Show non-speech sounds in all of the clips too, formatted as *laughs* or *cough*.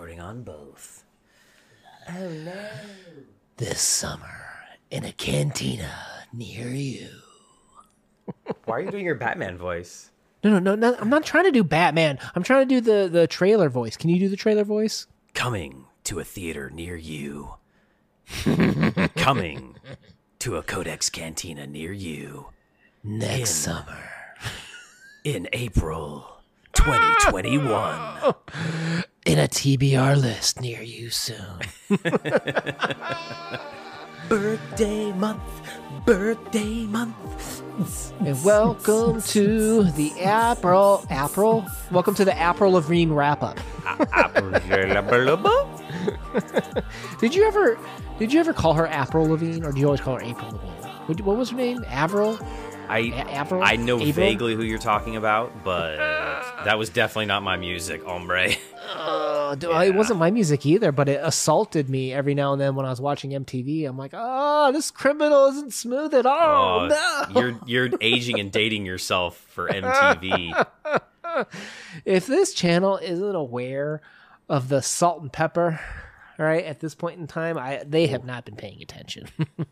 recording on both. Oh no. This summer in a cantina near you. *laughs* Why are you doing your Batman voice? No, no, no, no. I'm not trying to do Batman. I'm trying to do the the trailer voice. Can you do the trailer voice? Coming to a theater near you. *laughs* Coming to a Codex Cantina near you Next In- summer. in April 2021. *laughs* In a TBR list near you soon. *laughs* birthday month, birthday month. And welcome to the April April. Welcome to the April Lavigne wrap up. Did you ever did you ever call her April Lavigne or do you always call her April Lavigne? What, what was her name? Avril? I A- Avril? I know April? vaguely who you're talking about, but that was definitely not my music, hombre. *laughs* D- It wasn't my music either, but it assaulted me every now and then when I was watching MTV. I'm like, oh, this criminal isn't smooth at all. no. You're you're aging and dating yourself for MTV. *laughs* if this channel isn't aware of the salt and pepper, right at this point in time, I they have not been paying attention. *laughs*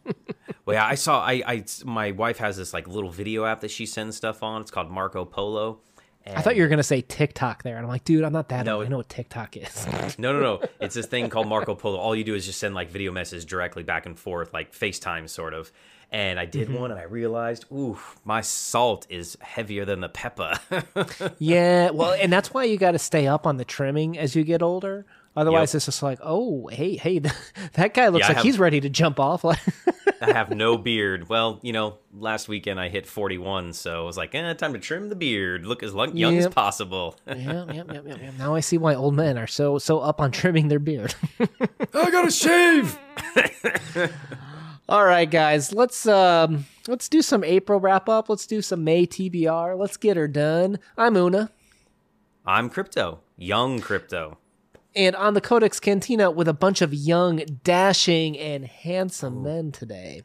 Well, yeah, I saw. I, I my wife has this like little video app that she sends stuff on. It's called Marco Polo. I thought you were gonna say TikTok there, and I'm like, dude, I'm not that No, old. I know what TikTok is. *laughs* No, no, no. It's this thing called Marco Polo. All you do is just send like video messages directly back and forth, like FaceTime sort of. And I did mm-hmm. one, and I realized, ooh, my salt is heavier than the pepper. *laughs* yeah, well, and that's why you got to stay up on the trimming as you get older. Otherwise, Yep. it's just like, oh, hey, hey, *laughs* that guy looks Yeah, like have- he's ready to jump off. Like, I have no beard. Well, you know, last weekend I hit 41, so I was like, eh, time to trim the beard. Look as long, young as possible. *laughs* yeah, yeah, yeah, yeah, yeah. Now I see why old men are so so up on trimming their beard. I gotta shave. *laughs* All right, guys, let's um let's do some April wrap up. Let's do some May TBR. Let's get her done. I'm Una, I'm crypto, young crypto. And on the Codex Cantina with a bunch of young, dashing, and handsome men today.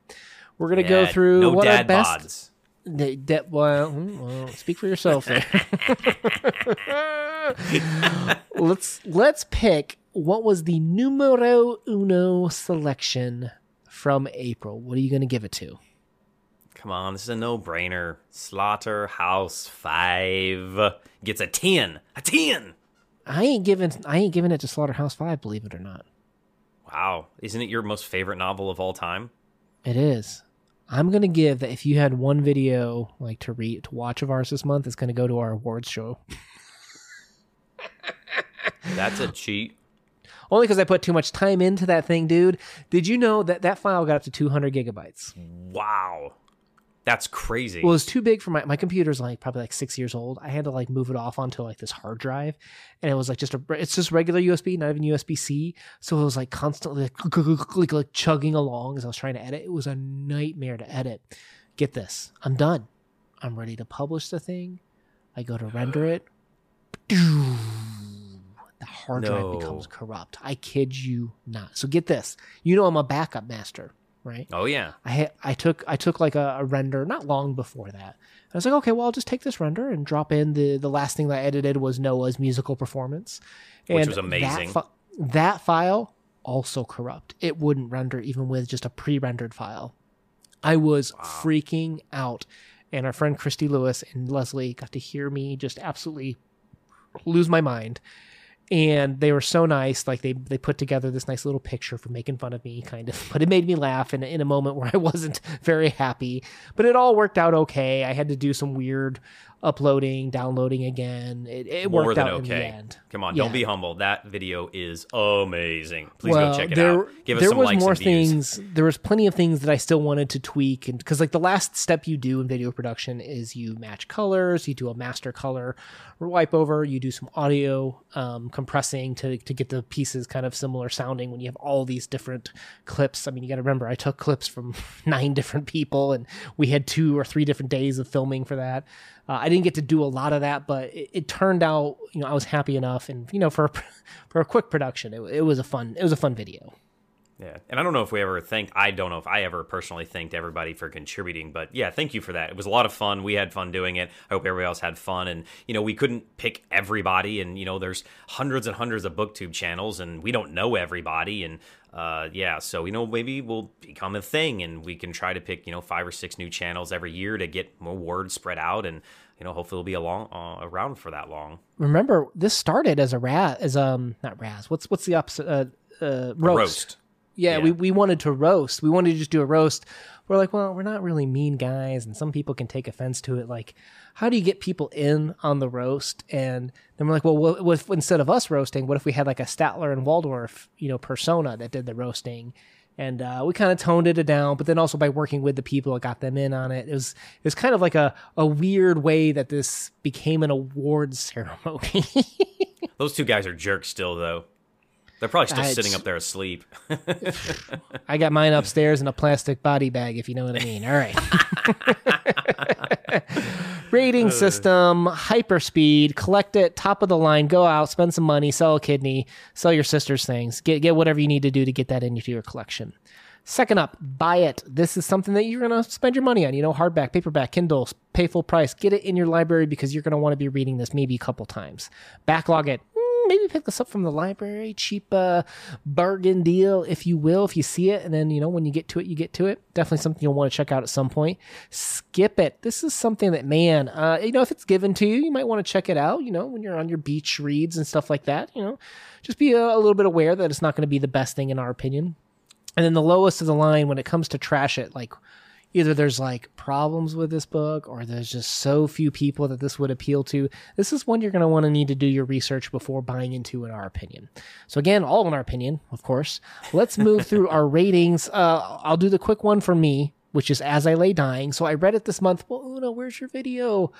We're gonna go through no what dad our best. bods. The, that, well, hmm, well, speak for yourself there. *laughs* *laughs* let's let's pick what was the numero uno selection from April. What are you going to give it to? Come on, this is a no-brainer. Slaughterhouse Five gets a ten. A ten. I ain't giving I ain't giving it to Slaughterhouse Five. Believe it or not, Wow, isn't it your most favorite novel of all time? it is. I'm gonna give that if you had one video like to read to watch of ours this month, it's gonna go to our awards show. *laughs* That's a cheat. Only because I put too much time into that thing, dude. Did you know that that file got up to 200 gigabytes? Wow, that's crazy. Well, it was too big for my my computer's like probably like six years old. I had to like move it off onto like this hard drive, and it was like just a it's just regular USB, not even USB C. So it was like constantly like, like, like chugging along as I was trying to edit. It was a nightmare to edit. Get this, I'm done. I'm ready to publish the thing. I go to render it. *sighs* The hard drive No. becomes corrupt. I kid you not. So get this. You know I'm a backup master, right? oh yeah, I I took I took like a, a render not long before that. I was like, okay, well, I'll just take this render and drop in the the last thing that I edited was Noah's musical performance, Which was amazing. That, fi- that file also corrupt. It wouldn't render even with just a pre-rendered file. I was freaking out, and our friend Christy Luis and Leslie got to hear me just absolutely lose my mind and they were so nice like they they put together this nice little picture for making fun of me kind of *laughs* but it made me laugh in, in a moment where i *laughs* wasn't very happy. But it all worked out okay. I had to do some weird uploading downloading again it, it worked out in the okay. end Come on, Yeah. don't be humble. That video is amazing. Please well, go check it there, out. Give us there some was likes more and views. things. There was plenty of things that I still wanted to tweak, and because like the last step you do in video production is you match colors, you do a master color wipe over, you do some audio um, compressing to to get the pieces kind of similar sounding when you have all these different clips. I mean, you got to remember, I took clips from *laughs* nine different people, and we had two or three different days of filming for that. Uh, I didn't get to do a lot of that, but it, it turned out, you know, I was happy enough, and you know, for a, *laughs* for a quick production, it, it was a fun, it was a fun video. Yeah, and I don't know if we ever thanked. I don't know if I ever personally thanked everybody for contributing, but yeah, thank you for that. It was a lot of fun. We had fun doing it. I hope everybody else had fun. And you know, we couldn't pick everybody, and you know, there's hundreds and hundreds of BookTube channels, and we don't know everybody. And uh, yeah, so you know, maybe we'll become a thing, and we can try to pick you know five or six new channels every year to get more word spread out, and you know, hopefully, we'll be along uh, around for that long. Remember, this started as a rat, as um, not raz. What's what's the opposite? Uh, uh, roast. roast. Yeah, yeah, we, we wanted to roast. We wanted to just do a roast. We're like, well, we're not really mean guys, and some people can take offense to it. Like, how do you get people in on the roast? And then we're like, well, what, what if, instead of us roasting, what if we had like a Statler and Waldorf, you know, persona that did the roasting? And uh, we kind of toned it down, but then also by working with the people, it got them in on it. It was it was kind of like a, a weird way that this became an awards ceremony. *laughs* Those two guys are jerks still, though. They're probably still sitting up there asleep. *laughs* I got mine upstairs in a plastic body bag, if you know what I mean. All right. *laughs* Rating uh. system, hyperspeed, collect it, top of the line, go out, spend some money, sell a kidney, sell your sister's things, get get whatever you need to do to get that into your collection. Second up, buy it. This is something that you're going to spend your money on. You know, hardback, paperback, Kindle, pay full price. Get it in your library because you're going to want to be reading this maybe a couple times. Backlog it maybe pick this up from the library, cheap uh, bargain deal, if you will, if you see it. And then, you know, when you get to it, you get to it. Definitely something you'll want to check out at some point. Skip it. This is something that, man, uh, you know, if it's given to you, you might want to check it out, you know, when you're on your beach reads and stuff like that, you know, just be a, a little bit aware that it's not going to be the best thing in our opinion. And then the lowest of the line when it comes to trash it, like either there's like problems with this book or there's just so few people that this would appeal to. This is one you're going to want to need to do your research before buying into, in our opinion. So, again, all in our opinion, of course. Let's move *laughs* through our ratings. Uh, I'll do the quick one for me, which is As I Lay Dying. So, I read it this month. Well, Una, where's your video?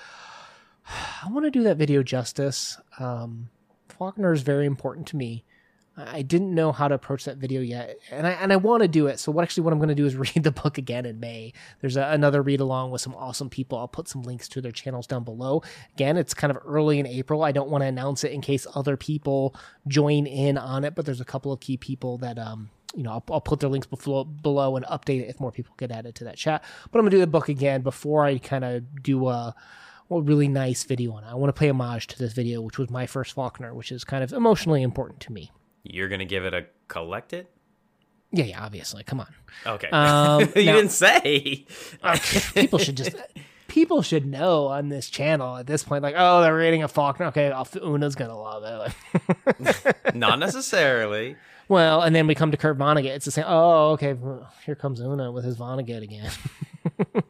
*sighs* I want to do that video justice. Um, Faulkner is very important to me. I didn't know how to approach that video yet, and I and I want to do it. So what actually what I'm going to do is *laughs* read the book again in May. There's a, another read along with some awesome people. I'll put some links to their channels down below. Again, it's kind of early in April. I don't want to announce it in case other people join in on it, but there's a couple of key people that um you know I'll, I'll put their links below, below and update it if more people get added to that chat. But I'm gonna do the book again before I kind of do a a really nice video on it. I want to pay homage to this video, which was my first Faulkner, which is kind of emotionally important to me. You're gonna give it a collect it? Yeah, yeah, obviously. Come on. Okay. Um, *laughs* you now, didn't say. *laughs* people should just people should know on this channel at this point, like, oh, they're reading a Faulkner. Okay, Una's gonna love it. *laughs* Not necessarily. Well, and then we come to Kurt Vonnegut. It's the same. Oh, okay. Here comes Una with his Vonnegut again.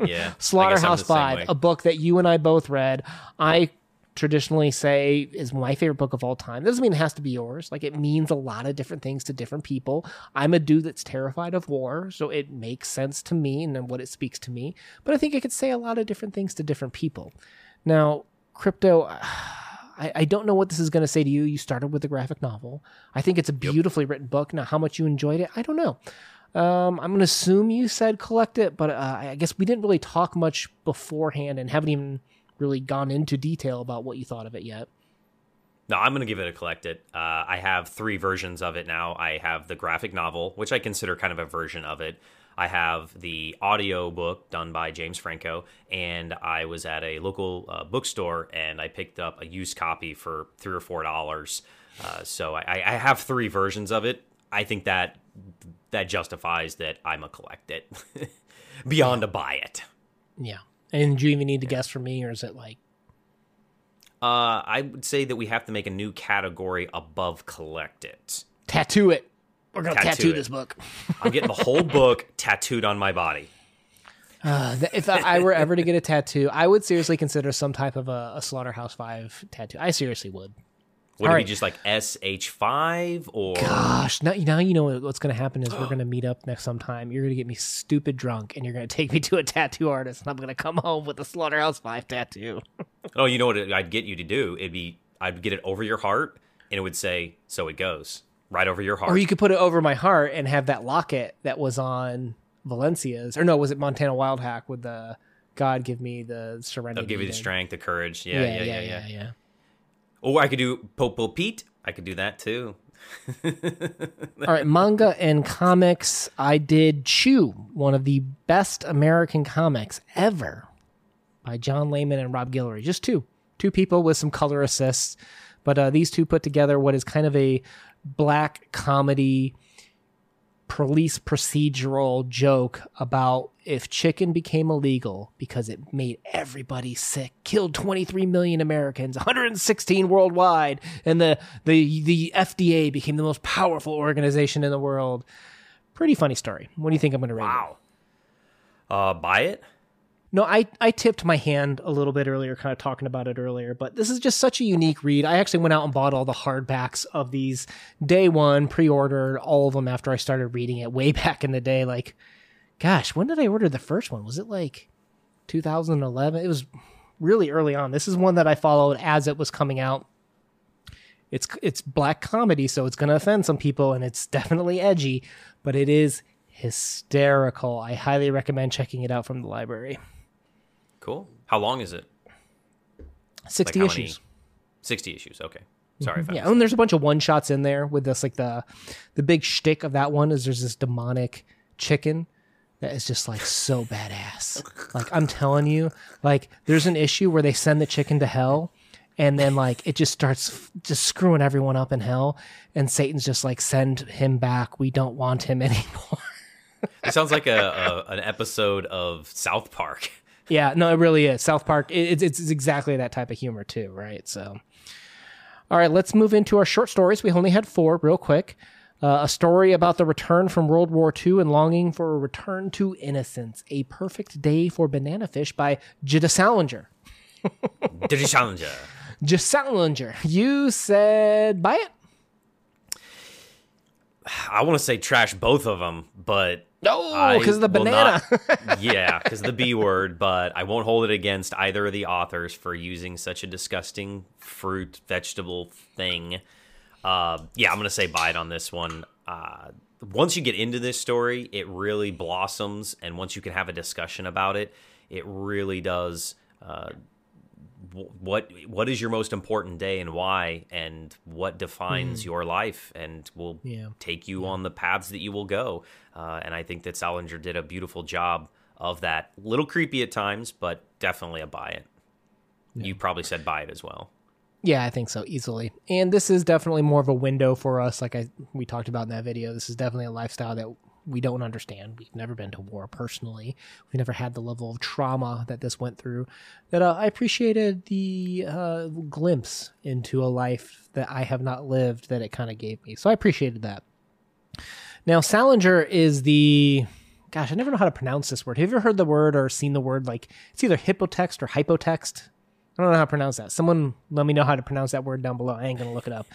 yeah. Slaughterhouse Five, a book that you and I both read. I traditionally say is my favorite book of all time. That doesn't mean it has to be yours. Like it means a lot of different things to different people. I'm a dude that's terrified of war, so it makes sense to me and what it speaks to me. But I think it could say a lot of different things to different people. Now, crypto. *sighs* I, I don't know what this is going to say to you. You started with a graphic novel. I think it's a beautifully yep. written book. Now, how much you enjoyed it, I don't know. Um, I'm going to assume you said collect it, but uh, I guess we didn't really talk much beforehand and haven't even really gone into detail about what you thought of it yet. No, I'm going to give it a collect it. Uh, I have three versions of it now. I have the graphic novel, which I consider kind of a version of it. I have the audio book done by James Franco, and I was at a local uh, bookstore and I picked up a used copy for three or four dollars. Uh, so I, I, have three versions of it. I think that that justifies that I'm a collect it *laughs* beyond yeah. a buy it. Yeah. And do you even need to guess for me, or is it like? Uh, I would say that we have to make a new category above collect it. Tattoo it. We're gonna tattoo, tattoo this book. I'm getting the whole book *laughs* tattooed on my body. Uh, if I were ever to get a tattoo, I would seriously consider some type of a, a Slaughterhouse Five tattoo. I seriously would. Would All it right. be just like SH5 or? Gosh, now, now you know what's going to happen is we're going to meet up next sometime. You're going to get me stupid drunk and you're going to take me *laughs* to a tattoo artist and I'm going to come home with a Slaughterhouse 5 tattoo. *laughs* oh, you know what I'd get you to do? It'd be, I'd get it over your heart and it would say, so it goes right over your heart. Or you could put it over my heart and have that locket that was on Valencia's. Or no, was it Montana Wildhack with the God give me the serenity? I'll give you the strength, the courage. Yeah, yeah, yeah, yeah. yeah, yeah. Or I could do Popo Pete. I could do that too. *laughs* All right, manga and comics. I did Chew, one of the best American comics ever by John Layman and Rob Guillory. Just two. Two people with some color assists. But uh, these two put together what is kind of a black comedy police procedural joke about if chicken became illegal because it made everybody sick, killed 23 million Americans, *laughs* 116 worldwide, and the the the FDA became the most powerful organization in the world. Pretty funny story. What do you think I'm going to rate? Wow. Uh, buy it. No, I, I tipped my hand a little bit earlier, kind of talking about it earlier, but this is just such a unique read. I actually went out and bought all the hardbacks of these day one, pre ordered all of them after I started reading it way *laughs* back in the day. Like, gosh, when did I order the first one? Was it like 2011? It was really early on. This is one that I followed as it was coming out. It's it's black comedy, so it's going to offend some people, and it's definitely edgy, but it is hysterical. I highly recommend checking it out from the library. Cool. How long is it? 60 Like how many- issues. 60 issues. Okay. Sorry I Yeah, and there's a bunch of one shots in there with this like the the big shtick of that one is there's this demonic chicken that is just like so badass. Like I'm telling you, like there's an issue where they send the chicken to hell and then like it just starts f- just screwing everyone up in hell and Satan's just like send him back. We don't want him *laughs* anymore. It sounds like a, a an episode of South Park. Yeah, no, it really is. South Park, it, it's, it's exactly that type of humor, too, right? So, all right, let's move into our short stories. We only had four, real quick. Uh, a story about the return from World War II and longing for a return to innocence. A Perfect Day for Banana Fish by Jida Salinger. *laughs* Digi Challenger. Jida Salinger, you said buy it? I want to say trash both of them, but No, because of the banana. not- *laughs* yeah, because the B word, but I won't hold it against either of the authors for using such a disgusting fruit vegetable thing. Uh, yeah, I'm gonna say buy it on this one. Uh, once you get into this story, it really blossoms, and once you can have a discussion about it, it really does. Uh, what what is your most important day and why, and what defines your life, and will Yeah. take you on the paths that you will go. Uh, and I think that Salinger did a beautiful job of that. Little creepy at times, but definitely a buy it. You probably said buy it as well. Yeah, I think so easily. And this is definitely more of a window for us, like I we talked about in that video. This is definitely a lifestyle that we don't understand. We've never been to war personally. We've never had the level of trauma that this went through. That uh, I appreciated the uh, glimpse into a life that I have not lived that it kind of gave me. So I appreciated that. Now Salinger is the gosh, I never know how to pronounce this word. Have you ever heard the word or seen the word like it's either hypotext or hypotext? I don't know how to pronounce that. Someone let me know how to pronounce that word down below. I ain't gonna look it up.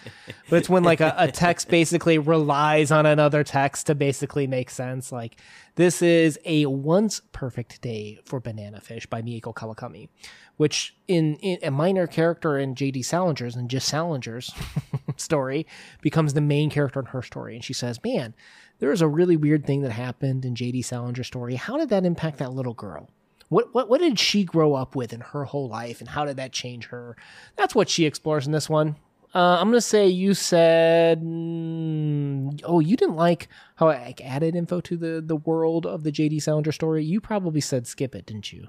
But it's when like a, a text *laughs* basically relies on another text to basically make sense. Like this is a once perfect day for Banana Fish by Mieko Kawakami, which in, in a minor character in J.D. Salinger's and just Salinger's *laughs* story becomes the main character in her story. And she says, "Man, there is a really weird thing that happened in J.D. Salinger's story. How did that impact that little girl?" What, what what did she grow up with in her whole life, and how did that change her? That's what she explores in this one. Uh, I'm gonna say you said, mm, oh, you didn't like how I added info to the the world of the J.D. Salinger story. You probably said skip it, didn't you?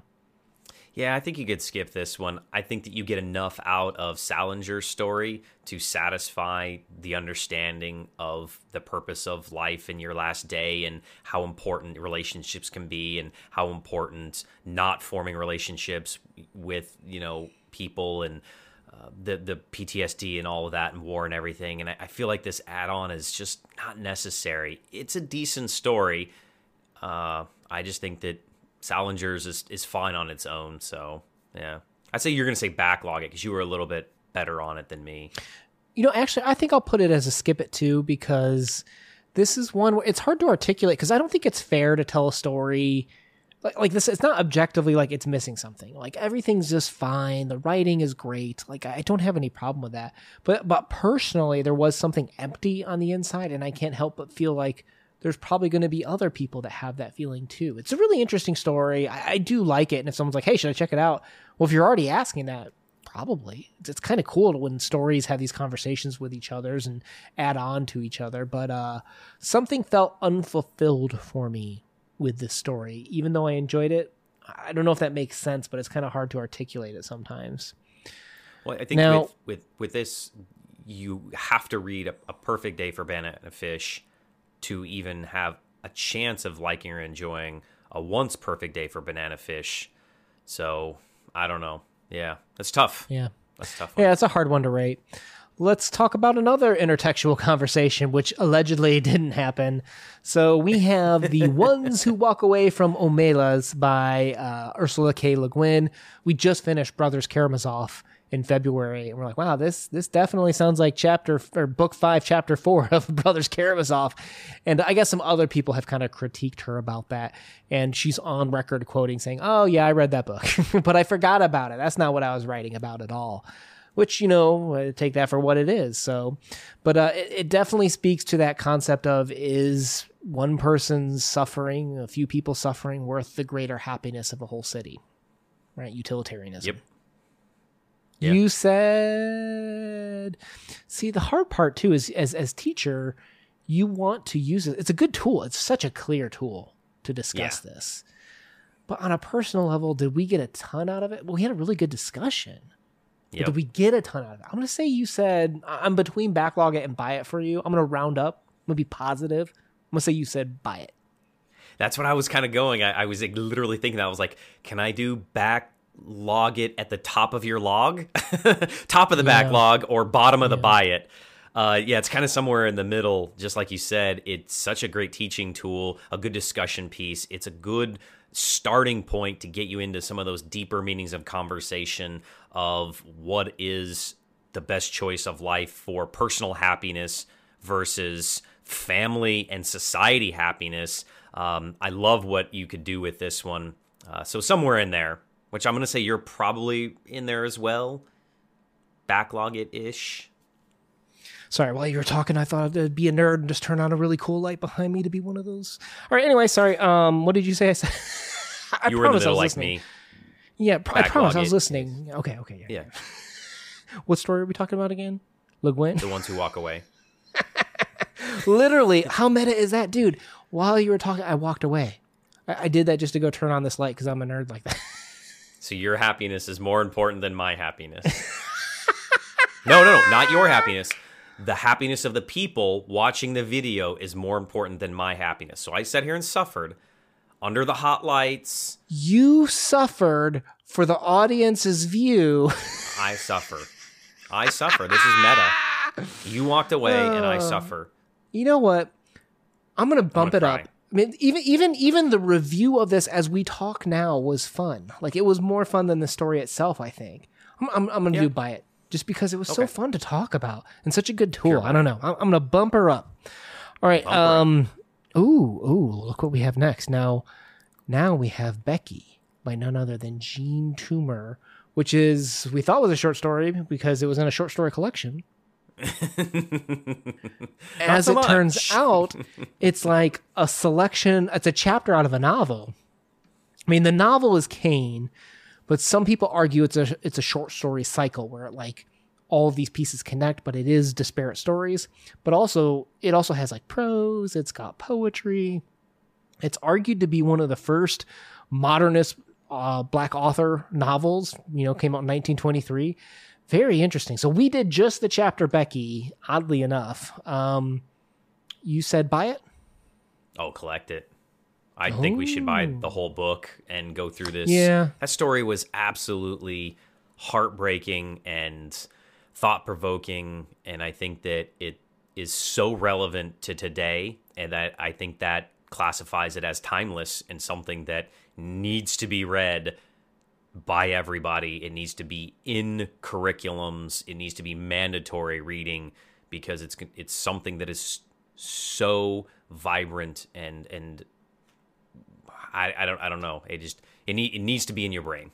Yeah, I think you could skip this one. I think that you get enough out of Salinger's story to satisfy the understanding of the purpose of life in your last day and how important relationships can be and how important not forming relationships with, you know, people and uh, the the PTSD and all of that and war and everything. And I, I feel like this add-on is just not necessary. It's a decent story. Uh, I just think that Salinger's is, is fine on its own. So yeah, I'd say you're gonna say backlog it because you were a little bit better on it than me. You know, actually, I think I'll put it as a skip it too because this is one where it's hard to articulate because I don't think it's fair to tell a story like, like this. It's not objectively like it's missing something. Like everything's just fine. The writing is great. Like I don't have any problem with that. But but personally, there was something empty on the inside, and I can't help but feel like there's probably going to be other people that have that feeling too. It's a really interesting story. I, I do like it. And if someone's like, "Hey, should I check it out?" Well, if you're already asking that, Probably. It's, it's kind of cool when stories have these conversations with each others and add on to each other. But uh, something felt unfulfilled for me with this story, even though I enjoyed it. I don't know if that makes sense, but it's kind of hard to articulate it sometimes. Well, I think Now- with, with with this, you have to read a, a perfect day for banana fish to even have a chance of liking or enjoying a once perfect day for banana fish. So I don't know. Yeah, that's tough. Yeah. That's tough. One. Yeah, it's a hard one to rate. Let's talk about another intertextual *laughs* conversation, which allegedly *laughs* didn't happen. So we have The *laughs* Ones Who Walk Away from Omelas by uh, Ursula K. Le Guin. We just finished Brothers Karamazov in February, and we're like, wow, this this definitely sounds like chapter or book five, chapter four of *laughs* Brothers Karamazov. And I guess some other people have kind of critiqued her about that, and she's on record quoting saying, "Oh yeah, I read that book, *laughs* but I forgot about it. That's not what I was writing about at all." Which you know, uh, take that for what it is. So, but uh, it, it definitely speaks to that concept of is one person's suffering, a few people suffering, worth the greater happiness of a whole city, right? Utilitarianism. Yep. Yeah. You said, see, the hard part too is as as teacher, you want to use it. It's a good tool. It's such a clear tool to discuss this. But on a personal level, did we get a ton out of it? Well, we had a really good discussion. Yep. did we get a ton out of it? I'm going to say you said I'm between backlog it and buy it for you. I'm going to round up. I'm going to be positive. I'm going to say you said buy it. That's what I was kind of going. I, I was like, literally thinking that I was like, can I do backlog it at the top of your log, *laughs* top of the Yeah. backlog, or bottom of the buy it? Uh, yeah, it's kind of somewhere in the middle. Just like you said, it's such a great teaching tool, a good discussion piece. It's a good starting point to get you into some of those deeper meanings of conversation of what is the best choice of life for personal happiness versus family and society happiness. Um, I love what you could do with this one. Uh, so somewhere in there, which I'm going to say you're probably in there as well. Backlog it ish. Sorry, while you were talking, I thought I'd be a nerd and just turn on a really cool light behind me to be one of those. All right, anyway, sorry. Um, what did you say? I said. *laughs* I You were in the middle like listening. me. Yeah, pr- I promise I was it. listening. Okay, okay, yeah. Yeah, *laughs* What story are we talking about again? Le Guin? the ones who walk away. *laughs* Literally, how meta is that, dude? While you were talking, I walked away. I, I did that just to go turn on this light because I'm a nerd like that. So your happiness is more important than my happiness. *laughs* no, no, no, not your happiness. The happiness of the people watching the video is more important than my happiness. So I sat here and suffered under the hot lights. you suffered for the audience's view. I suffer. I suffer. This is meta. You walked away and I uh, suffer. you know what? I'm gonna bump it cry. up. I mean, even even even the review of this as we talk now was fun. Like it was more fun than the story itself. I think. I'm I'm, I'm gonna Yeah. do buy it just because it was so fun to talk about and such a good tool. I don't know. I'm, I'm gonna bump her up. All right. Bump her up. um. Ooh ooh. Look what we have next. Now, now we have Becky by none other than Jean Toomer, which is we thought was a short story because it was in a short story collection. *laughs* As so it turns *laughs* out, it's like a selection, it's a chapter out of a novel. I mean, the novel is Cane, but some people argue it's a it's a short story cycle where like all of these pieces connect, but it is disparate stories. But also it also has like prose, it's got poetry. It's argued to be one of the first modernist uh, black author novels, you know, came out in 1923. Very interesting. So we did just the chapter Becky, oddly enough. Um, you said buy it? Oh, collect it. I think we should buy the whole book and go through this. Yeah. That story was absolutely heartbreaking and thought provoking. And I think that it is so relevant to today. And that I think that classifies it as timeless and something that needs to be read by everybody. It needs to be in curriculums. It needs to be mandatory reading because it's it's something that is so vibrant and and I, I don't I don't know. It just it need, it needs to be in your brain.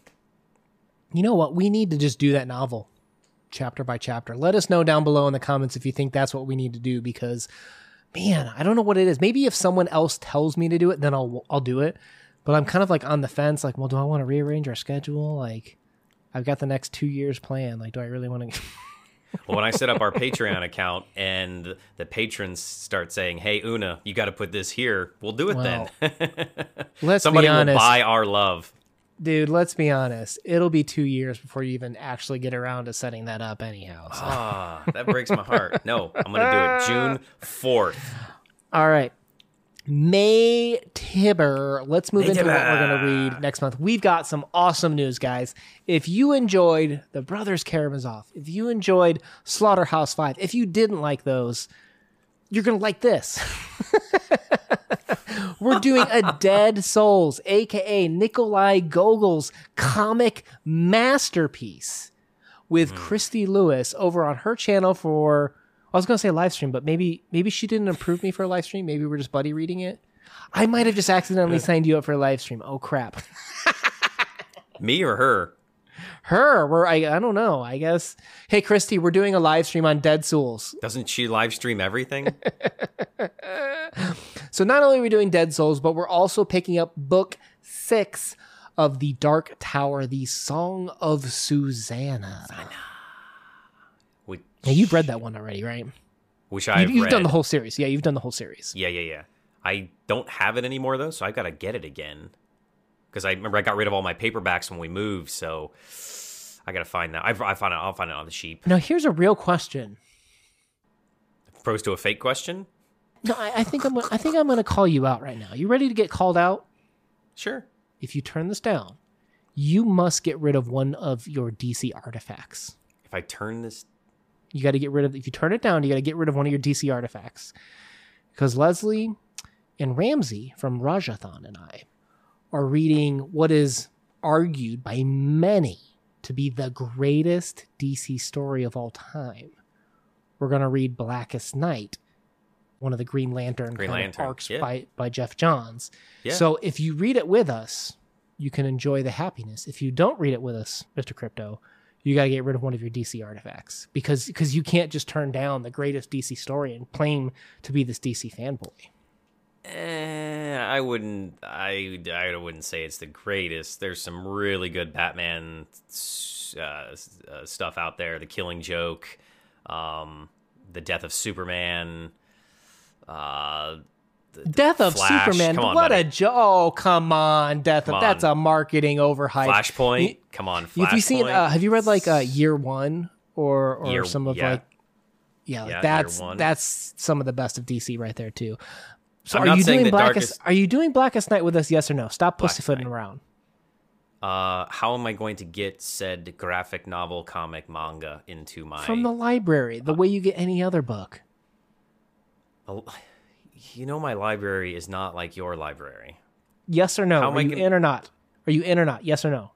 You know what? We need to just do that novel chapter by chapter. Let us know down below in the comments if you think that's what we need to do because man, I don't know what it is. Maybe if someone else tells me to do it, then I'll I'll do it. But I'm kind of like on the fence like, well, do I want to rearrange our schedule? Like I've got the next two years planned. Like, do I really want to? *laughs* Well, when I set up our Patreon account and the patrons start saying, "Hey, Una, you got to put this here," we'll do it Well, then. *laughs* Let's Somebody will buy our love. dude. Let's be honest. It'll be two years before you even actually get around to setting that up, anyhow. so. Ah, that breaks my heart. No, I'm gonna do it *laughs* June fourth. All right. May Tibber. Let's move May into what we're going to read next month. We've got some awesome news, guys. If you enjoyed The Brothers Karamazov, if you enjoyed Slaughterhouse 5, if you didn't like those, you're going to like this. *laughs* we're doing a Dead Souls, aka Nikolai Gogol's comic masterpiece with hmm. Christy Luis over on her channel for I was gonna say live stream, but maybe maybe she didn't approve me for a live stream. Maybe we're just buddy reading it. I might have just accidentally signed you up for a live stream. Oh crap. *laughs* Me or her? Her, we're I, I don't know. I guess. Hey Christy, we're doing a live stream on Dead Souls. Doesn't she live stream everything? *laughs* So not only are we doing Dead Souls, but we're also picking up book six of the Dark Tower, the Song of Susanna. Which, Yeah, you've read that one already, right? which I've You, you've read. done the whole series. Yeah, you've done the whole series. Yeah, yeah, yeah. I don't have it anymore though, so I've got to get it again. Because I remember I got rid of all my paperbacks when we moved, so I got to find that. I, I find it. I'll find it on the sheep. Now here's a real question. Opposed to a fake question. No, I, I think I'm. I think I'm going to call you out right now. You ready to get called out? Sure. If you turn this down, you must get rid of one of your DC artifacts. If I turn this, You got to get rid of. If you turn it down, you got to get rid of one of your DC artifacts. Because Leslie and Ramsey from Rajathan and I are reading what is argued by many to be the greatest DC story of all time. We're going to read Blackest Night, one of the Green Lantern Green Lantern, arcs yeah. by, by Geoff Johns. Yeah. So if you read it with us, you can enjoy the happiness. If you don't read it with us, Mr. Crypto, you got to get rid of one of your DC artifacts because because you can't just turn down the greatest DC story and claim to be this DC fanboy. eh, I wouldn't. I I wouldn't say it's the greatest. There's some really good Batman uh, uh, stuff out there. The Killing Joke, um, the Death of Superman. Uh, Death of Flash, Superman. come on, what a buddy. joke! Oh, come on, Death Come of that's a marketing overhype. Flashpoint. You- Come on, Flashpoint. Have you seen? Uh, have you read like uh, Year One or or Year- some of yeah. like yeah, like Yeah, that's that's some of the best of DC right there too. So I'm are you doing Blackest? Darkest- Are you doing Blackest Night with us? Yes or no? Stop Blackest pussyfooting Night. around. Uh, how am I going to get said graphic novel, comic, manga into my? From the library, the way you get any other book. You know, my library is not like your library. Yes or no? How Are you gonna- in or not? Are you in or not? Yes or no?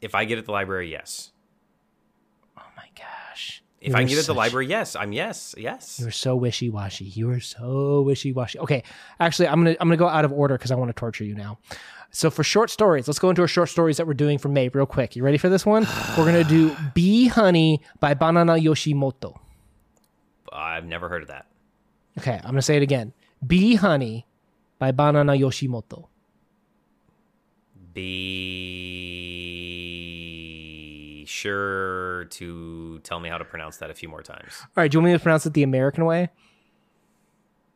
If I get at the library, yes. Oh my gosh! If You I get at the library, yes. I'm yes, yes. You're so wishy washy. You are so wishy washy. Okay, actually, I'm gonna I'm gonna go out of order because I want to torture you now. So for short stories, let's go into our short stories that we're doing for May real quick. You ready for this one? *sighs* We're gonna do "Bee Honey" by Banana Yoshimoto. I've never heard of that. Okay, I'm gonna say it again. "Bee Honey" by Banana Yoshimoto. Be sure to tell me how to pronounce that a few more times. All right, do you want me to pronounce it the American way?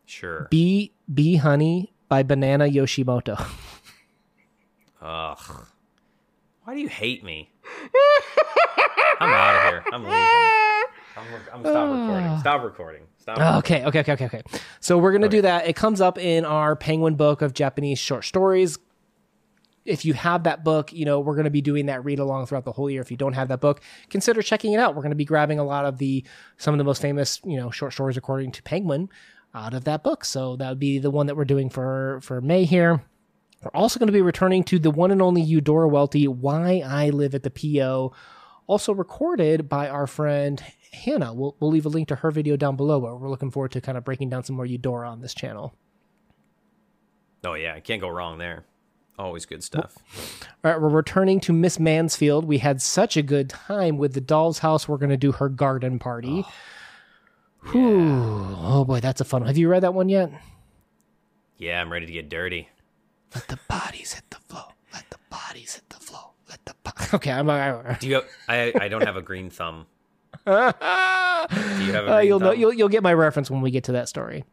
Sure. "Bee Bee Honey" by Banana Yoshimoto. *laughs* Ugh. Why do you hate me? *laughs* I'm out of here. I'm leaving. I'm, I'm stop recording. Ah. Stop recording. Stop. recording. Okay, okay, okay, okay, okay. So we're gonna do that. It comes up in our Penguin book of Japanese short stories. If you have that book, you know we're gonna be doing that read along throughout the whole year. If you don't have that book, consider checking it out. We're gonna be grabbing a lot of the some of the most famous, you know, short stories according to Penguin out of that book. So that would be the one that we're doing for for May here. We're also going to be returning to the one and only Eudora Welty, Why I Live at the PO, also recorded by our friend Hannah. We'll, we'll leave a link to her video down below, but we're looking forward to kind of breaking down some more Eudora on this channel. Oh yeah, can't go wrong there. Always good stuff. All right, we're returning to Miss Mansfield. We had such a good time with the doll's house. We're going to do her garden party. Oh, Whew. Oh boy, that's a fun one. Have you read that one yet? Yeah, I'm ready to get dirty. Let the bodies hit the floor. Let the bodies hit the floor. Let the bo- *laughs* Okay, I'm. I, Do you? Have, I I don't have a green thumb. *laughs* You uh, you'll know. You'll you'll get my reference when we get to that story.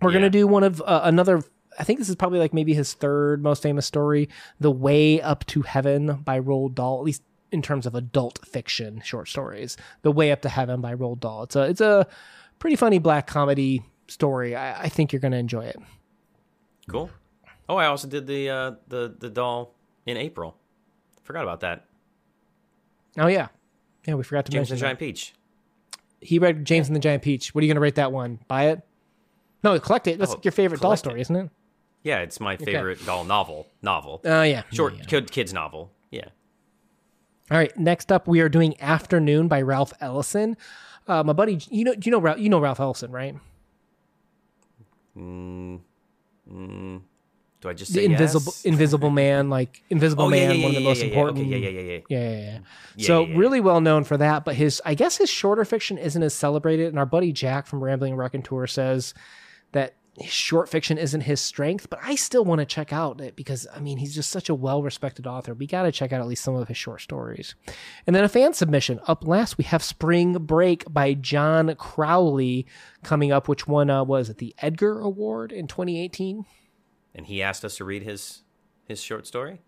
We're Yeah. gonna do one of uh, another. I think this is probably like maybe his third most famous story, "The Way Up to Heaven" by Roald Dahl. At least in terms of adult fiction short stories, "The Way Up to Heaven" by Roald Dahl. It's a it's a pretty funny black comedy story. I, I think you're gonna enjoy it. Cool. Oh, I also did the uh, the the doll in April. Forgot about that. Oh yeah, yeah. We forgot to James and mention the Giant that. Peach. he read James and the Giant Peach. What are you gonna rate that one? Buy it? No, collect it. That's Oh, your favorite doll story, isn't it? Yeah, it's my favorite doll novel. Novel. Oh yeah. Short Yeah, yeah. kids novel. Yeah. All right, next up we are doing Afternoon by Ralph Ellison. Uh, my buddy, you know, you know Ralph? You know Ralph Ellison, right? Do I just The say invisible, yes? Invisible *laughs* Man, like Invisible Oh, Man, yeah, one of the most yeah, yeah. important. Okay, yeah, yeah, yeah, yeah. Yeah, yeah, yeah. Yeah, so yeah, yeah. really well known for that, but his, I guess his shorter fiction isn't as celebrated. And our buddy Jack from Rambling Raconteur says that his short fiction isn't his strength, but I still want to check out it because I mean he's just such a well-respected author. We got to check out at least some of his short stories. And then a fan submission up last we have Spring Break by John Crowley coming up, which won uh, was it the Edgar Award in 2018? And he asked us to read his his short story.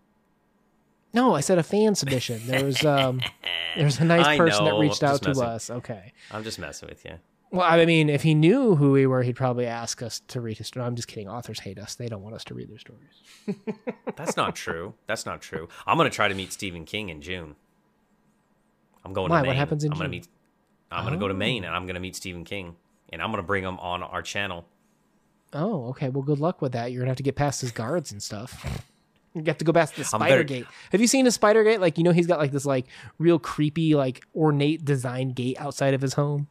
No, I said a fan submission. There was um, *laughs* there's a nice person know, that reached out to messing. us. Okay. I'm just messing with you. Well, I mean, if he knew who we were, he'd probably ask us to read his story. I'm just kidding. Authors hate us. They don't want us to read their stories. *laughs* That's not true. That's not true. I'm gonna try to meet Stephen King in June. I'm going Why? to What happens in I'm gonna meet. I'm gonna go to Maine and I'm gonna meet Stephen King and I'm gonna bring him on our channel. Oh, okay. Well, good luck with that. You're gonna have to get past his guards and stuff. You have to go past the spider better- gate. Have you seen his spider gate? Like, you know, he's got like this like real creepy, like ornate design gate outside of his home.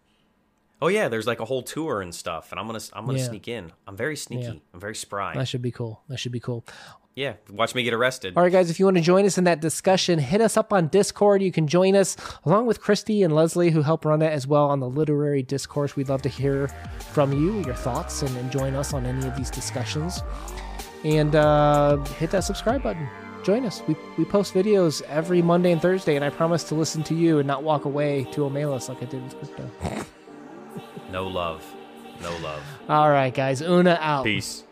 Oh yeah, there's like a whole tour and stuff, and I'm gonna I'm gonna Yeah. sneak in. I'm very sneaky. Yeah. I'm very spry. That should be cool. That should be cool. Yeah, watch me get arrested. All right, guys, if you want to join us in that discussion, hit us up on Discord. You can join us along with Christy and Leslie, who help run it as well on the literary discourse. We'd love to hear from you, your thoughts, and, and join us on any of these discussions. And uh, hit that subscribe button. Join us. We, we post videos every Monday and Thursday, and I promise to listen to you and not walk away to Omelas like I did with crypto. *laughs* No love. No love. All right, guys. Una out. Peace.